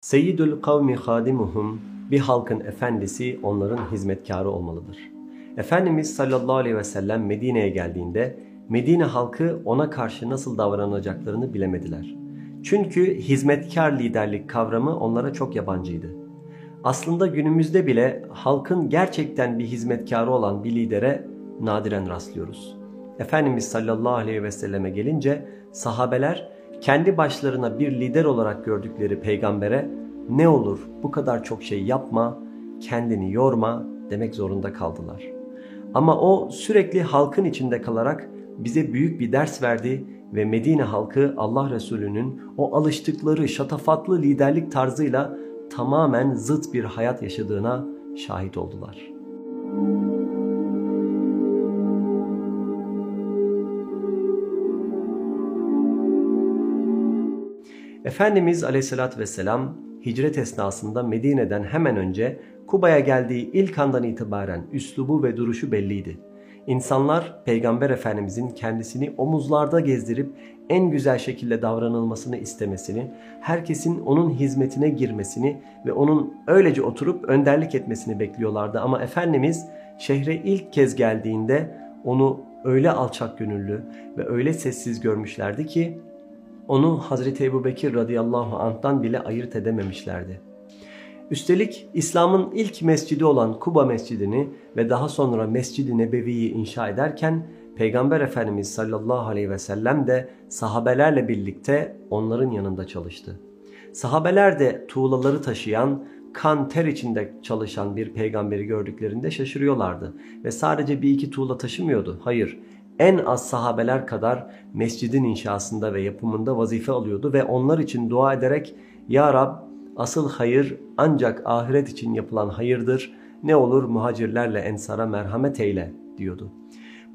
Seyyidül kavmi hadimuhum bir halkın efendisi onların hizmetkarı olmalıdır. Efendimiz sallallahu aleyhi ve sellem Medine'ye geldiğinde Medine halkı ona karşı nasıl davranacaklarını bilemediler. Çünkü hizmetkar liderlik kavramı onlara çok yabancıydı. Aslında günümüzde bile halkın gerçekten bir hizmetkarı olan bir lidere nadiren rastlıyoruz. Efendimiz sallallahu aleyhi ve selleme gelince sahabeler kendi başlarına bir lider olarak gördükleri peygambere ne olur bu kadar çok şey yapma, kendini yorma demek zorunda kaldılar. Ama o sürekli halkın içinde kalarak bize büyük bir ders verdi ve Medine halkı Allah Resulü'nün o alıştıkları şatafatlı liderlik tarzıyla tamamen zıt bir hayat yaşadığına şahit oldular. Efendimiz Aleyhisselatü Vesselam hicret esnasında Medine'den hemen önce Kuba'ya geldiği ilk andan itibaren üslubu ve duruşu belliydi. İnsanlar Peygamber Efendimizin kendisini omuzlarda gezdirip en güzel şekilde davranılmasını istemesini, herkesin onun hizmetine girmesini ve onun öylece oturup önderlik etmesini bekliyorlardı. Ama Efendimiz şehre ilk kez geldiğinde onu öyle alçak gönüllü ve öyle sessiz görmüşlerdi ki onu Hazreti Ebu Bekir radıyallahu anh'tan bile ayırt edememişlerdi. Üstelik İslam'ın ilk mescidi olan Kuba Mescidini ve daha sonra Mescid-i Nebevi'yi inşa ederken Peygamber Efendimiz sallallahu aleyhi ve sellem de sahabelerle birlikte onların yanında çalıştı. Sahabeler de tuğlaları taşıyan, kan ter içinde çalışan bir peygamberi gördüklerinde şaşırıyorlardı. Ve sadece bir iki tuğla taşımıyordu. Hayır, en az sahabeler kadar mescidin inşasında ve yapımında vazife alıyordu ve onlar için dua ederek Ya Rab asıl hayır ancak ahiret için yapılan hayırdır. Ne olur muhacirlerle ensara merhamet eyle diyordu.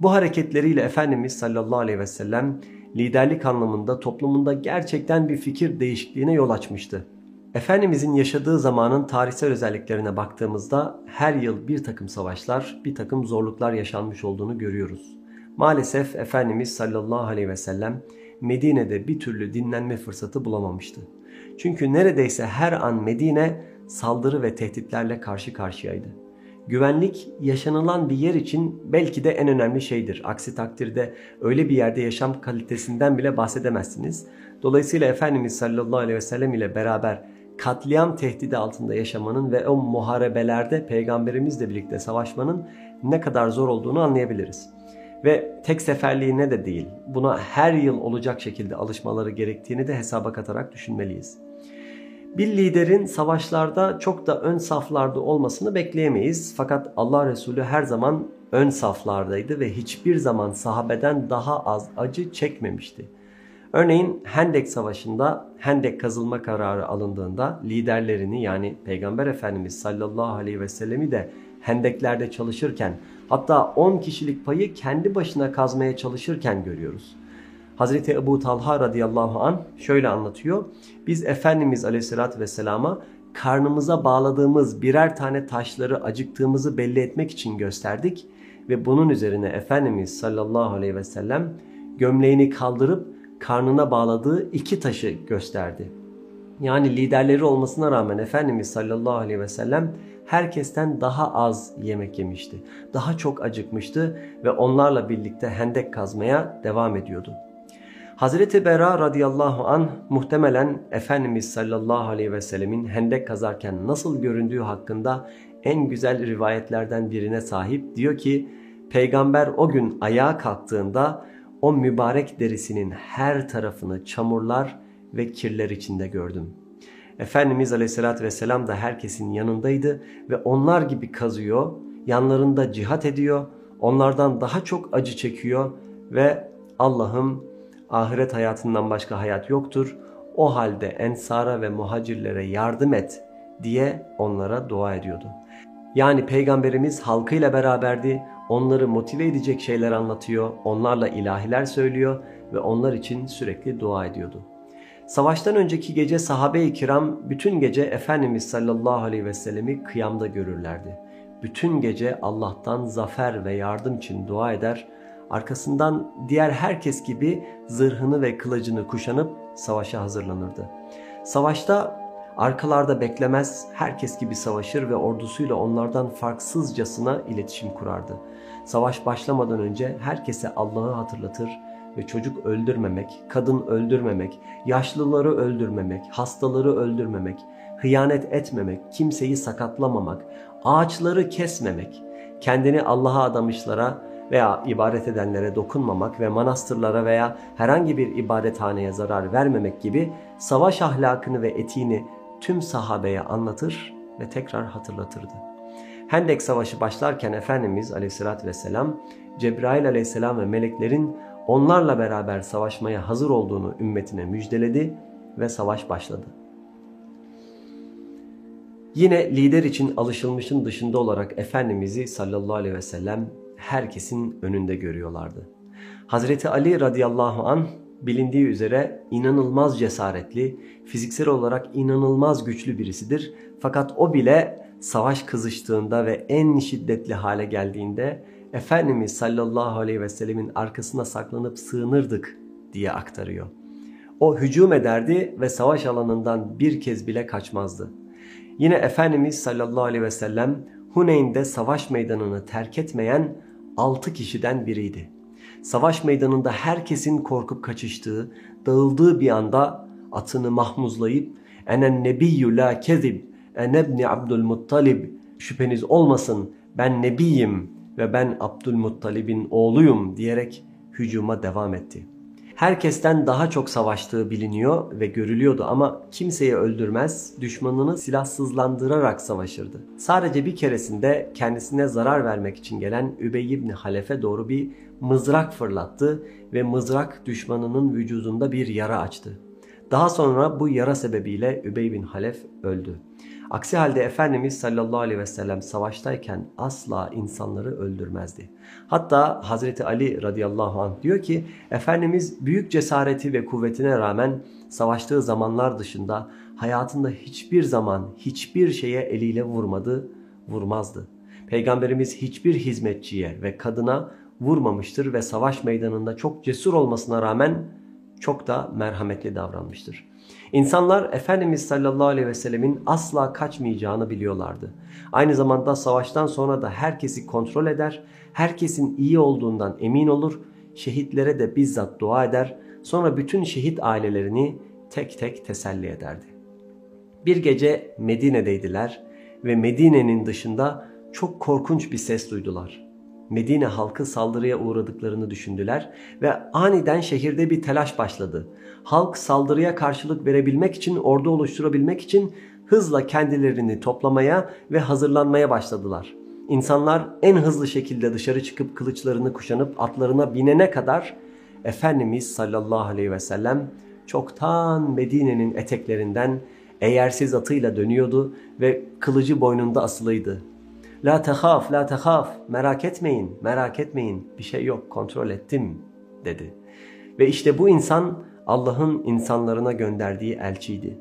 Bu hareketleriyle Efendimiz sallallahu aleyhi ve sellem liderlik anlamında toplumunda gerçekten bir fikir değişikliğine yol açmıştı. Efendimizin yaşadığı zamanın tarihsel özelliklerine baktığımızda her yıl bir takım savaşlar, bir takım zorluklar yaşanmış olduğunu görüyoruz. Maalesef Efendimiz sallallahu aleyhi ve sellem Medine'de bir türlü dinlenme fırsatı bulamamıştı. Çünkü neredeyse her an Medine saldırı ve tehditlerle karşı karşıyaydı. Güvenlik yaşanılan bir yer için belki de en önemli şeydir. Aksi takdirde öyle bir yerde yaşam kalitesinden bile bahsedemezsiniz. Dolayısıyla Efendimiz sallallahu aleyhi ve sellem ile beraber katliam tehdidi altında yaşamanın ve o muharebelerde peygamberimizle birlikte savaşmanın ne kadar zor olduğunu anlayabiliriz. Ve tek seferliğine de değil, buna her yıl olacak şekilde alışmaları gerektiğini de hesaba katarak düşünmeliyiz. Bir liderin savaşlarda çok da ön saflarda olmasını bekleyemeyiz. Fakat Allah Resulü her zaman ön saflardaydı ve hiçbir zaman sahabeden daha az acı çekmemişti. Örneğin Hendek Savaşı'nda Hendek kazılma kararı alındığında liderlerini yani Peygamber Efendimiz sallallahu aleyhi ve sellemi de Hendeklerde çalışırken hatta 10 kişilik payı kendi başına kazmaya çalışırken görüyoruz. Hazreti Ebu Talha radıyallahu an şöyle anlatıyor. Biz Efendimiz aleyhissalatü vesselama karnımıza bağladığımız birer tane taşları acıktığımızı belli etmek için gösterdik. Ve bunun üzerine Efendimiz sallallahu aleyhi ve sellem gömleğini kaldırıp karnına bağladığı iki taşı gösterdi. Yani liderleri olmasına rağmen Efendimiz sallallahu aleyhi ve sellem herkesten daha az yemek yemişti. Daha çok acıkmıştı ve onlarla birlikte hendek kazmaya devam ediyordu. Hazreti Bera radıyallahu an muhtemelen Efendimiz sallallahu aleyhi ve sellemin hendek kazarken nasıl göründüğü hakkında en güzel rivayetlerden birine sahip. Diyor ki peygamber o gün ayağa kalktığında o mübarek derisinin her tarafını çamurlar ve kirler içinde gördüm. Efendimiz Aleyhisselatü Vesselam da herkesin yanındaydı ve onlar gibi kazıyor, yanlarında cihat ediyor, onlardan daha çok acı çekiyor ve Allah'ım ahiret hayatından başka hayat yoktur. O halde ensara ve muhacirlere yardım et diye onlara dua ediyordu. Yani peygamberimiz halkıyla beraberdi, onları motive edecek şeyler anlatıyor, onlarla ilahiler söylüyor ve onlar için sürekli dua ediyordu. Savaştan önceki gece sahabe-i kiram bütün gece Efendimiz sallallahu aleyhi ve sellemi kıyamda görürlerdi. Bütün gece Allah'tan zafer ve yardım için dua eder, arkasından diğer herkes gibi zırhını ve kılıcını kuşanıp savaşa hazırlanırdı. Savaşta Arkalarda beklemez, herkes gibi savaşır ve ordusuyla onlardan farksızcasına iletişim kurardı. Savaş başlamadan önce herkese Allah'ı hatırlatır ve çocuk öldürmemek, kadın öldürmemek, yaşlıları öldürmemek, hastaları öldürmemek, hıyanet etmemek, kimseyi sakatlamamak, ağaçları kesmemek, kendini Allah'a adamışlara veya ibadet edenlere dokunmamak ve manastırlara veya herhangi bir ibadethaneye zarar vermemek gibi savaş ahlakını ve etiğini tüm sahabeye anlatır ve tekrar hatırlatırdı. Hendek Savaşı başlarken Efendimiz Aleyhisselatü Vesselam Cebrail Aleyhisselam ve meleklerin onlarla beraber savaşmaya hazır olduğunu ümmetine müjdeledi ve savaş başladı. Yine lider için alışılmışın dışında olarak Efendimiz'i sallallahu aleyhi ve sellem herkesin önünde görüyorlardı. Hazreti Ali radıyallahu an bilindiği üzere inanılmaz cesaretli, fiziksel olarak inanılmaz güçlü birisidir. Fakat o bile savaş kızıştığında ve en şiddetli hale geldiğinde Efendimiz sallallahu aleyhi ve sellemin arkasına saklanıp sığınırdık diye aktarıyor. O hücum ederdi ve savaş alanından bir kez bile kaçmazdı. Yine Efendimiz sallallahu aleyhi ve sellem Huneyn'de savaş meydanını terk etmeyen 6 kişiden biriydi. Savaş meydanında herkesin korkup kaçıştığı, dağıldığı bir anda atını mahmuzlayıp enen nebiyyü la kezib enebni abdülmuttalib şüpheniz olmasın ben nebiyim ve ben Abdülmuttalib'in oğluyum diyerek hücuma devam etti. Herkesten daha çok savaştığı biliniyor ve görülüyordu ama kimseyi öldürmez, düşmanını silahsızlandırarak savaşırdı. Sadece bir keresinde kendisine zarar vermek için gelen Übey ibn Halef'e doğru bir mızrak fırlattı ve mızrak düşmanının vücudunda bir yara açtı. Daha sonra bu yara sebebiyle Übey bin Halef öldü. Aksi halde Efendimiz sallallahu aleyhi ve sellem savaştayken asla insanları öldürmezdi. Hatta Hazreti Ali radıyallahu anh diyor ki Efendimiz büyük cesareti ve kuvvetine rağmen savaştığı zamanlar dışında hayatında hiçbir zaman hiçbir şeye eliyle vurmadı, vurmazdı. Peygamberimiz hiçbir hizmetçiye ve kadına vurmamıştır ve savaş meydanında çok cesur olmasına rağmen çok da merhametli davranmıştır. İnsanlar Efendimiz sallallahu aleyhi ve sellemin asla kaçmayacağını biliyorlardı. Aynı zamanda savaştan sonra da herkesi kontrol eder, herkesin iyi olduğundan emin olur, şehitlere de bizzat dua eder, sonra bütün şehit ailelerini tek tek teselli ederdi. Bir gece Medine'deydiler ve Medine'nin dışında çok korkunç bir ses duydular. Medine halkı saldırıya uğradıklarını düşündüler ve aniden şehirde bir telaş başladı. Halk saldırıya karşılık verebilmek için, ordu oluşturabilmek için hızla kendilerini toplamaya ve hazırlanmaya başladılar. İnsanlar en hızlı şekilde dışarı çıkıp kılıçlarını kuşanıp atlarına binene kadar Efendimiz sallallahu aleyhi ve sellem çoktan Medine'nin eteklerinden eğersiz atıyla dönüyordu ve kılıcı boynunda asılıydı. La tehaf, la tehaf. Merak etmeyin, merak etmeyin. Bir şey yok, kontrol ettim dedi. Ve işte bu insan Allah'ın insanlarına gönderdiği elçiydi.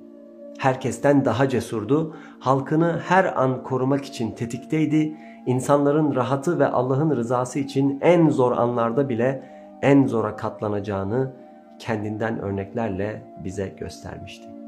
Herkesten daha cesurdu, halkını her an korumak için tetikteydi, insanların rahatı ve Allah'ın rızası için en zor anlarda bile en zora katlanacağını kendinden örneklerle bize göstermişti.